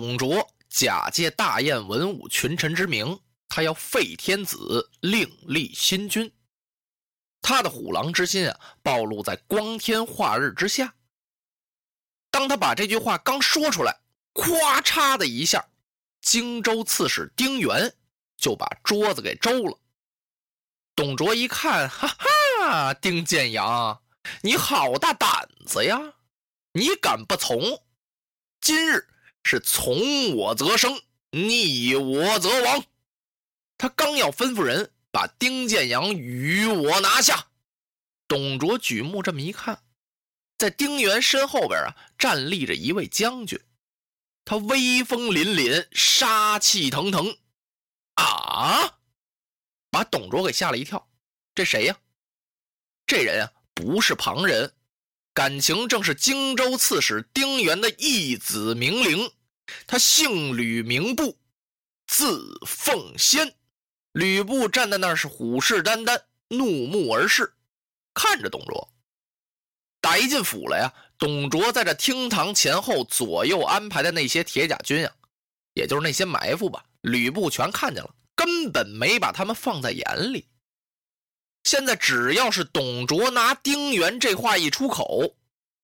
董卓假借大宴文武群臣之名，他要废天子，另立新君。他的虎狼之心啊，暴露在光天化日之下。当他把这句话刚说出来，咵嚓的一下，荆州刺史丁原就把桌子给周了。董卓一看，哈哈，丁建阳，你好大胆子呀！你敢不从？今日。是从我则生，逆我则亡。他刚要吩咐人把丁建阳与我拿下，董卓举目这么一看，在丁原身后边啊站立着一位将军，他威风凛凛，杀气腾腾，啊！把董卓给吓了一跳。这谁呀？这人啊不是旁人。感情正是荆州刺史丁原的义子明灵，他姓吕，名布，字奉先。吕布站在那儿是虎视眈眈，怒目而视，看着董卓。打一进府来呀，董卓在这厅堂前后左右安排的那些铁甲军啊，也就是那些埋伏吧，吕布全看见了，根本没把他们放在眼里。现在只要是董卓拿丁原这话一出口，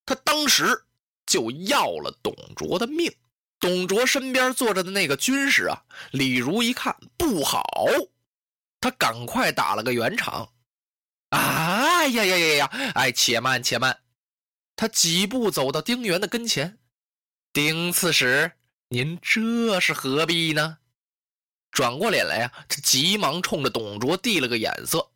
他当时就要了董卓的命。董卓身边坐着的那个军士啊，李儒一看不好，他赶快打了个圆场。哎呀呀呀呀！哎，且慢且慢！他几步走到丁原的跟前，丁刺史，您这是何必呢？转过脸来呀，他急忙冲着董卓递了个眼色。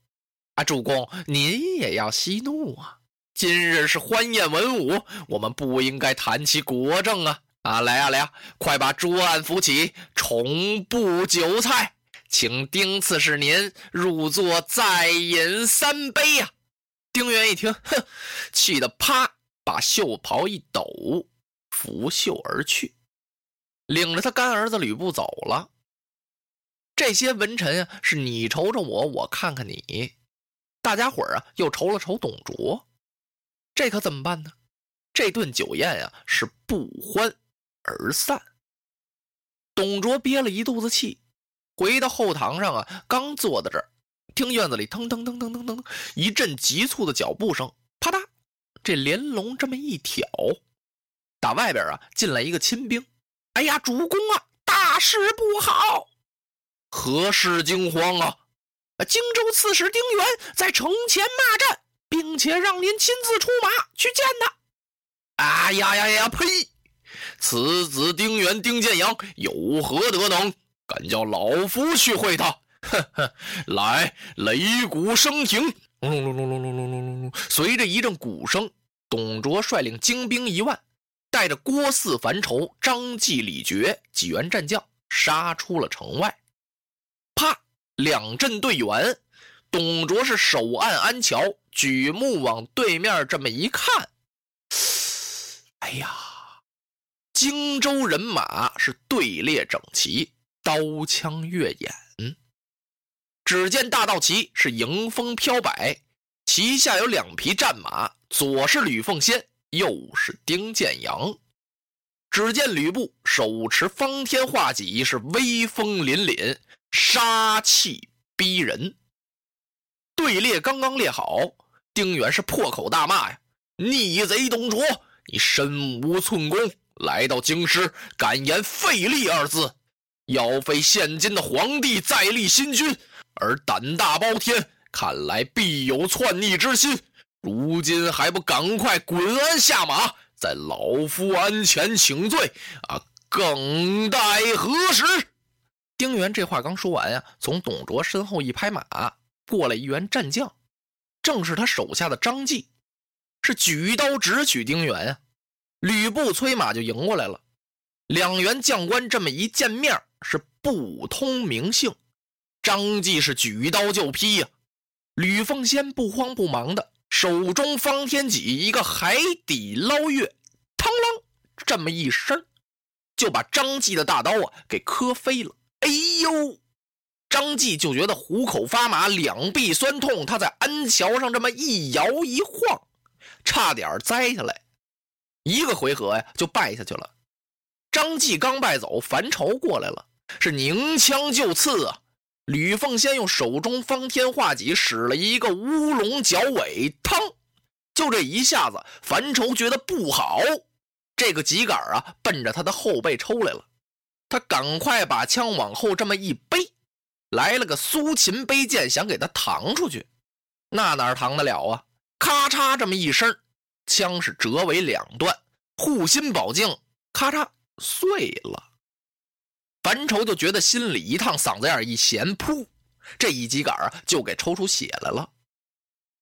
啊主公，您也要息怒啊！今日是欢宴文武，我们不应该谈起国政啊！啊，来啊来啊，快把桌案扶起，重布酒菜，请丁刺史您入座，再饮三杯呀！丁原一听，哼，气得啪把袖袍一抖，拂袖而去，领着他干儿子吕布走了。这些文臣啊，是你瞅瞅我，我看看你。大家伙儿啊，又瞅了瞅董卓，这可怎么办呢？这顿酒宴呀，是不欢而散。董卓憋了一肚子气，回到后堂上啊，刚坐在这儿，听院子里腾腾腾腾腾腾一阵急促的脚步声，啪嗒，这连笼这么一挑，打外边啊进来一个亲兵。哎呀，主公啊，大事不好！何事惊慌啊？荆州刺史丁原在城前骂战，并且让您亲自出马去见他。哎呀呀呀！呸！此子丁原丁建阳有何德能，敢叫老夫去会他？哼哼！来，擂鼓声停！隆隆隆隆隆隆隆隆隆！随着一阵鼓声，董卓率领精兵一万，带着郭汜、樊稠、张济、李傕几员战将，杀出了城外。啪！两阵对圆，董卓是手按鞍桥，举目往对面这么一看，哎呀，荆州人马是队列整齐，刀枪越眼。只见大道旗是迎风飘摆，旗下有两匹战马，左是吕奉先，右是丁建阳。只见吕布手持方天画戟，是威风凛凛。杀气逼人，队列刚刚列好，丁原是破口大骂呀：“逆贼董卓，你身无寸功，来到京师，敢言废立二字，要废现今的皇帝，再立新君，而胆大包天，看来必有篡逆之心。如今还不赶快滚鞍下马，在老夫鞍前请罪啊！更待何时？”丁原这话刚说完呀，从董卓身后一拍马，过来一员战将，正是他手下的张继，是举刀直取丁原啊。吕布催马就迎过来了，两员将官这么一见面，是不通名姓。张继是举刀就劈呀，吕奉先不慌不忙的，手中方天戟一个海底捞月，嘡啷这么一声，就把张继的大刀啊给磕飞了。哎呦，张继就觉得虎口发麻，两臂酸痛，他在鞍桥上这么一摇一晃，差点栽下来，一个回合呀就败下去了。张继刚败走，樊稠过来了，是宁枪就刺啊。吕奉先用手中方天画戟使了一个乌龙绞尾，嘡！就这一下子，樊稠觉得不好，这个戟杆啊，奔着他的后背抽来了。他赶快把枪往后这么一背，来了个苏秦背剑，想给他扛出去，那哪扛得了啊？咔嚓，这么一声，枪是折为两段，护心宝镜咔嚓碎了。樊稠就觉得心里一烫，嗓子眼一咸，噗，这一击杆啊，就给抽出血来了。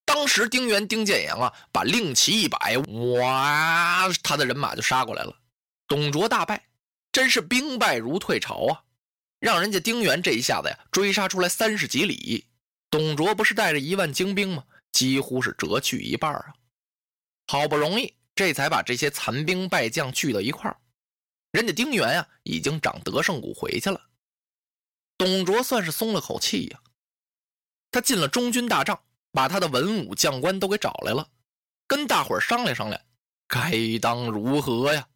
当时丁原、丁建阳啊，把令旗一摆，哇，他的人马就杀过来了。董卓大败，真是兵败如退朝啊！让人家丁原这一下子呀，追杀出来三十几里，董卓不是带着一万精兵吗？几乎是折去一半啊！好不容易，这才把这些残兵败将聚到一块儿。人家丁原呀，已经长得胜鼓回去了。董卓算是松了口气呀。他进了中军大帐，把他的文武将官都给找来了，跟大伙商量商量，该当如何呀？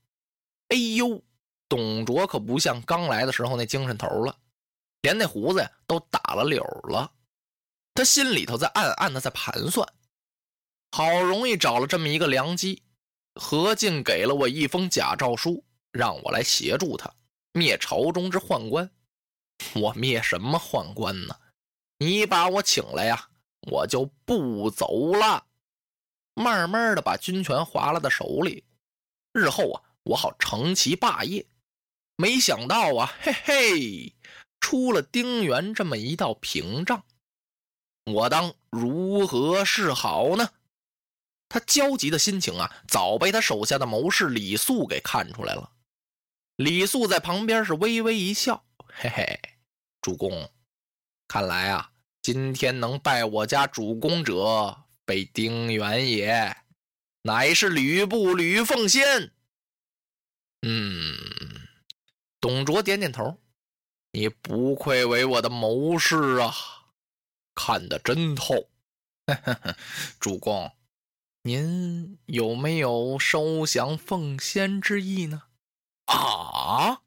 哎呦，董卓可不像刚来的时候那精神头了，连那胡子呀都打了绺了。他心里头在暗暗的在盘算，好容易找了这么一个良机，何进给了我一封假诏书。让我来协助他灭朝中之宦官，我灭什么宦官呢？你把我请来呀，我就不走了。慢慢的把军权划拉在手里，日后啊，我好成其霸业。没想到啊，嘿嘿，出了丁原这么一道屏障，我当如何是好呢？他焦急的心情啊，早被他手下的谋士李肃给看出来了。李肃在旁边是微微一笑，嘿嘿，主公，看来啊，今天能拜我家主公者，非丁原也，乃是吕布吕奉先。嗯，董卓点点头，你不愧为我的谋士啊，看得真透。主公，您有没有收降奉先之意呢？啊！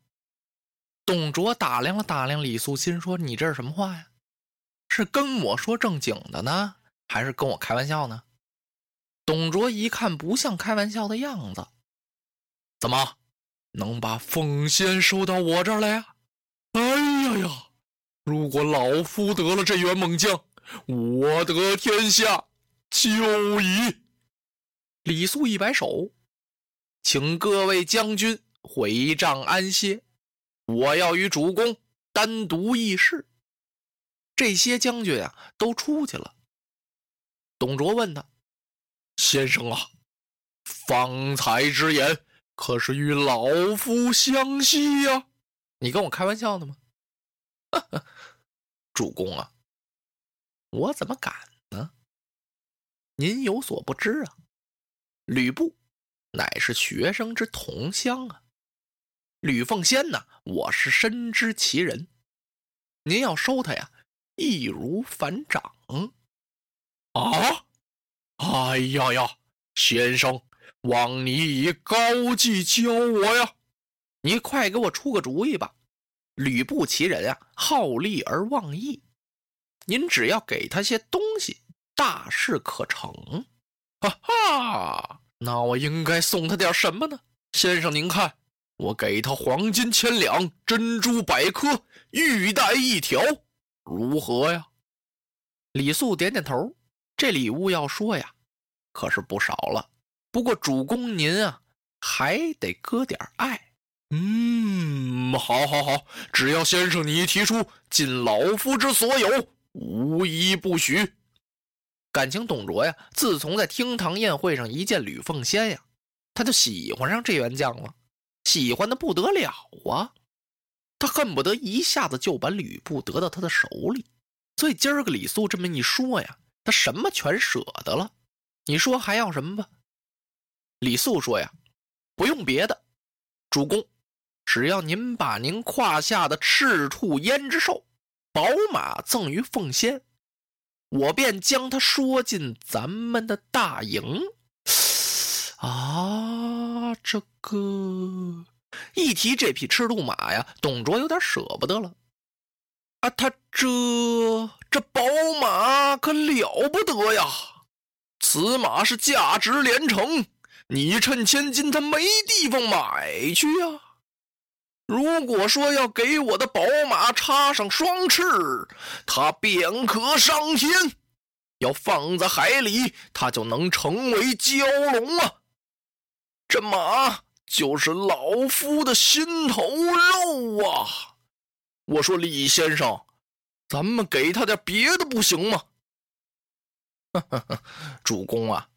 董卓打量了打量李肃，心说：“你这是什么话呀？是跟我说正经的呢，还是跟我开玩笑呢？”董卓一看不像开玩笑的样子，怎么能把奉先收到我这儿来呀？哎呀呀！如果老夫得了这员猛将，我得天下就矣。李肃一摆手，请各位将军。回帐安歇，我要与主公单独议事。这些将军啊，都出去了。董卓问他：“先生啊，方才之言可是与老夫相惜呀？你跟我开玩笑呢吗？” 主公啊，我怎么敢呢？您有所不知啊，吕布乃是学生之同乡啊。吕奉先呢？我是深知其人，您要收他呀，易如反掌。啊！哎呀呀，先生，望你以高技教我呀！你快给我出个主意吧。吕布其人啊，好利而忘义，您只要给他些东西，大事可成。哈哈，那我应该送他点什么呢？先生，您看。我给他黄金千两，珍珠百颗，玉带一条，如何呀？李素点点头。这礼物要说呀，可是不少了。不过主公您啊，还得搁点爱。嗯，好，好，好，只要先生你一提出，尽老夫之所有，无一不许。感情董卓呀，自从在厅堂宴会上一见吕奉先呀，他就喜欢上这员将了，喜欢的不得了啊！他恨不得一下子就把吕布得到他的手里。所以今儿个李肃这么一说呀，他什么全舍得了。你说还要什么吧？李肃说呀，不用别的，主公。只要您把您胯下的赤兔胭脂兽宝马赠于凤仙，我便将他说进咱们的大营。啊，这个一提这匹赤兔马呀，董卓有点舍不得了。啊，他这这宝马可了不得呀！此马是价值连城，你趁千金，他没地方买去呀。如果说要给我的宝马插上双翅，它便可上天；要放在海里，它就能成为蛟龙啊！这马就是老夫的心头肉啊！我说李先生，咱们给他点别的不行吗？主公啊，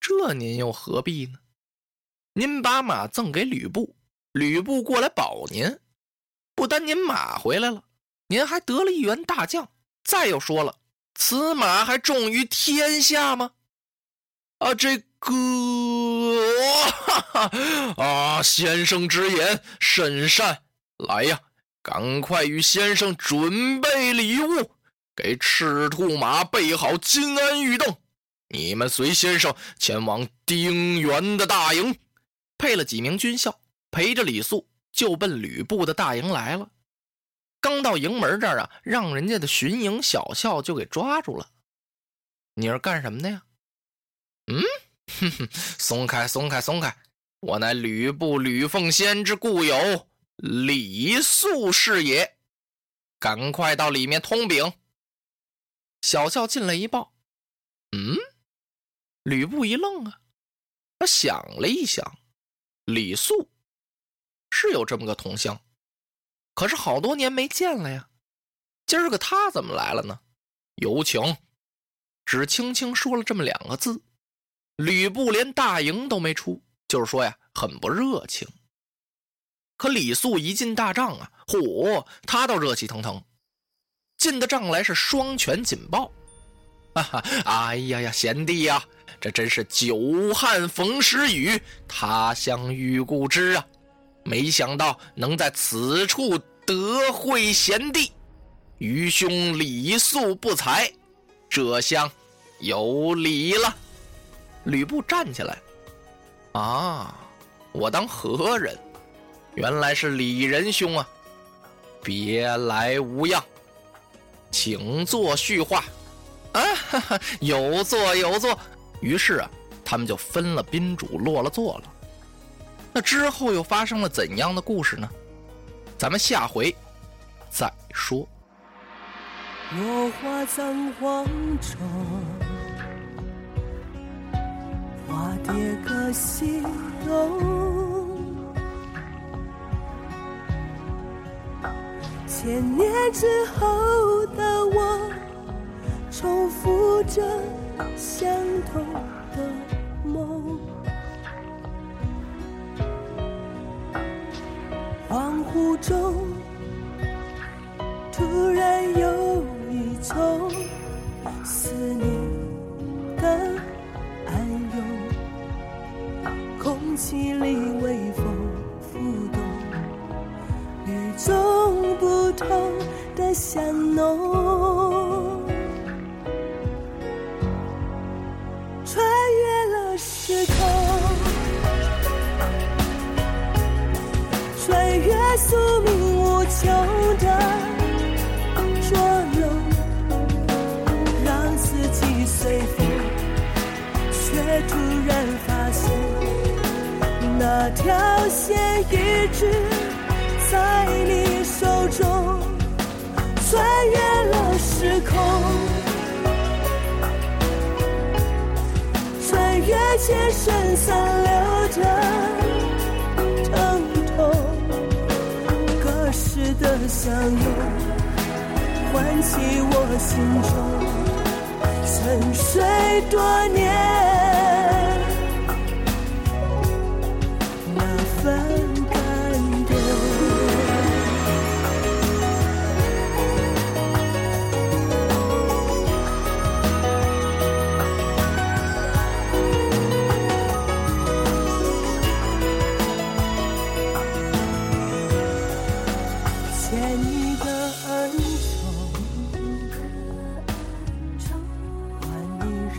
这您又何必呢？您把马赠给吕布。吕布过来保您，不单您马回来了，您还得了一员大将。再又说了，此马还重于天下吗？啊，这个 啊，先生之言甚善。来呀，赶快与先生准备礼物，给赤兔马备好金鞍玉镫。你们随先生前往丁原的大营，配了几名军校。陪着李肃就奔吕布的大营来了。刚到营门这儿啊，让人家的巡营小校就给抓住了。你是干什么的呀？嗯，哼哼，松开，松开，松开！我乃吕布吕奉先之故友李肃是也。赶快到里面通禀。小校进来一报，嗯，吕布一愣啊，他想了一想，李肃。是有这么个同乡，可是好多年没见了呀。今儿个他怎么来了呢？有请，只轻轻说了这么两个字。吕布连大营都没出，就是说呀，很不热情。可李肃一进大帐啊，嚯，他倒热气腾腾，进的帐来是双拳紧抱。哈哈，哎呀呀，贤弟呀，这真是久旱逢时雨，他乡遇故知啊。没想到能在此处得会贤弟，愚兄李肃不才，这厢有礼了。吕布站起来，啊，我当何人？原来是李仁兄啊！别来无恙，请坐叙话。啊，哈哈，有座有座。于是啊，他们就分了宾主，落了座了。那之后又发生了怎样的故事呢？咱们下回再说。落花葬黄冢，化蝶各西东。千年之后的我，重复着相同的梦。恍惚中，那条线一直在你手中。穿越了时空，穿越千山散流的疼痛。隔世的相拥，唤起我心中沉睡多年。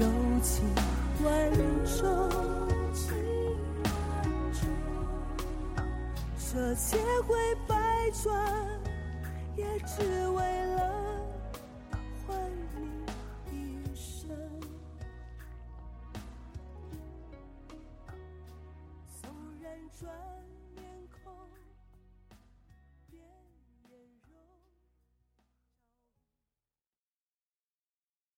柔情万种，这千回百转，也只为了。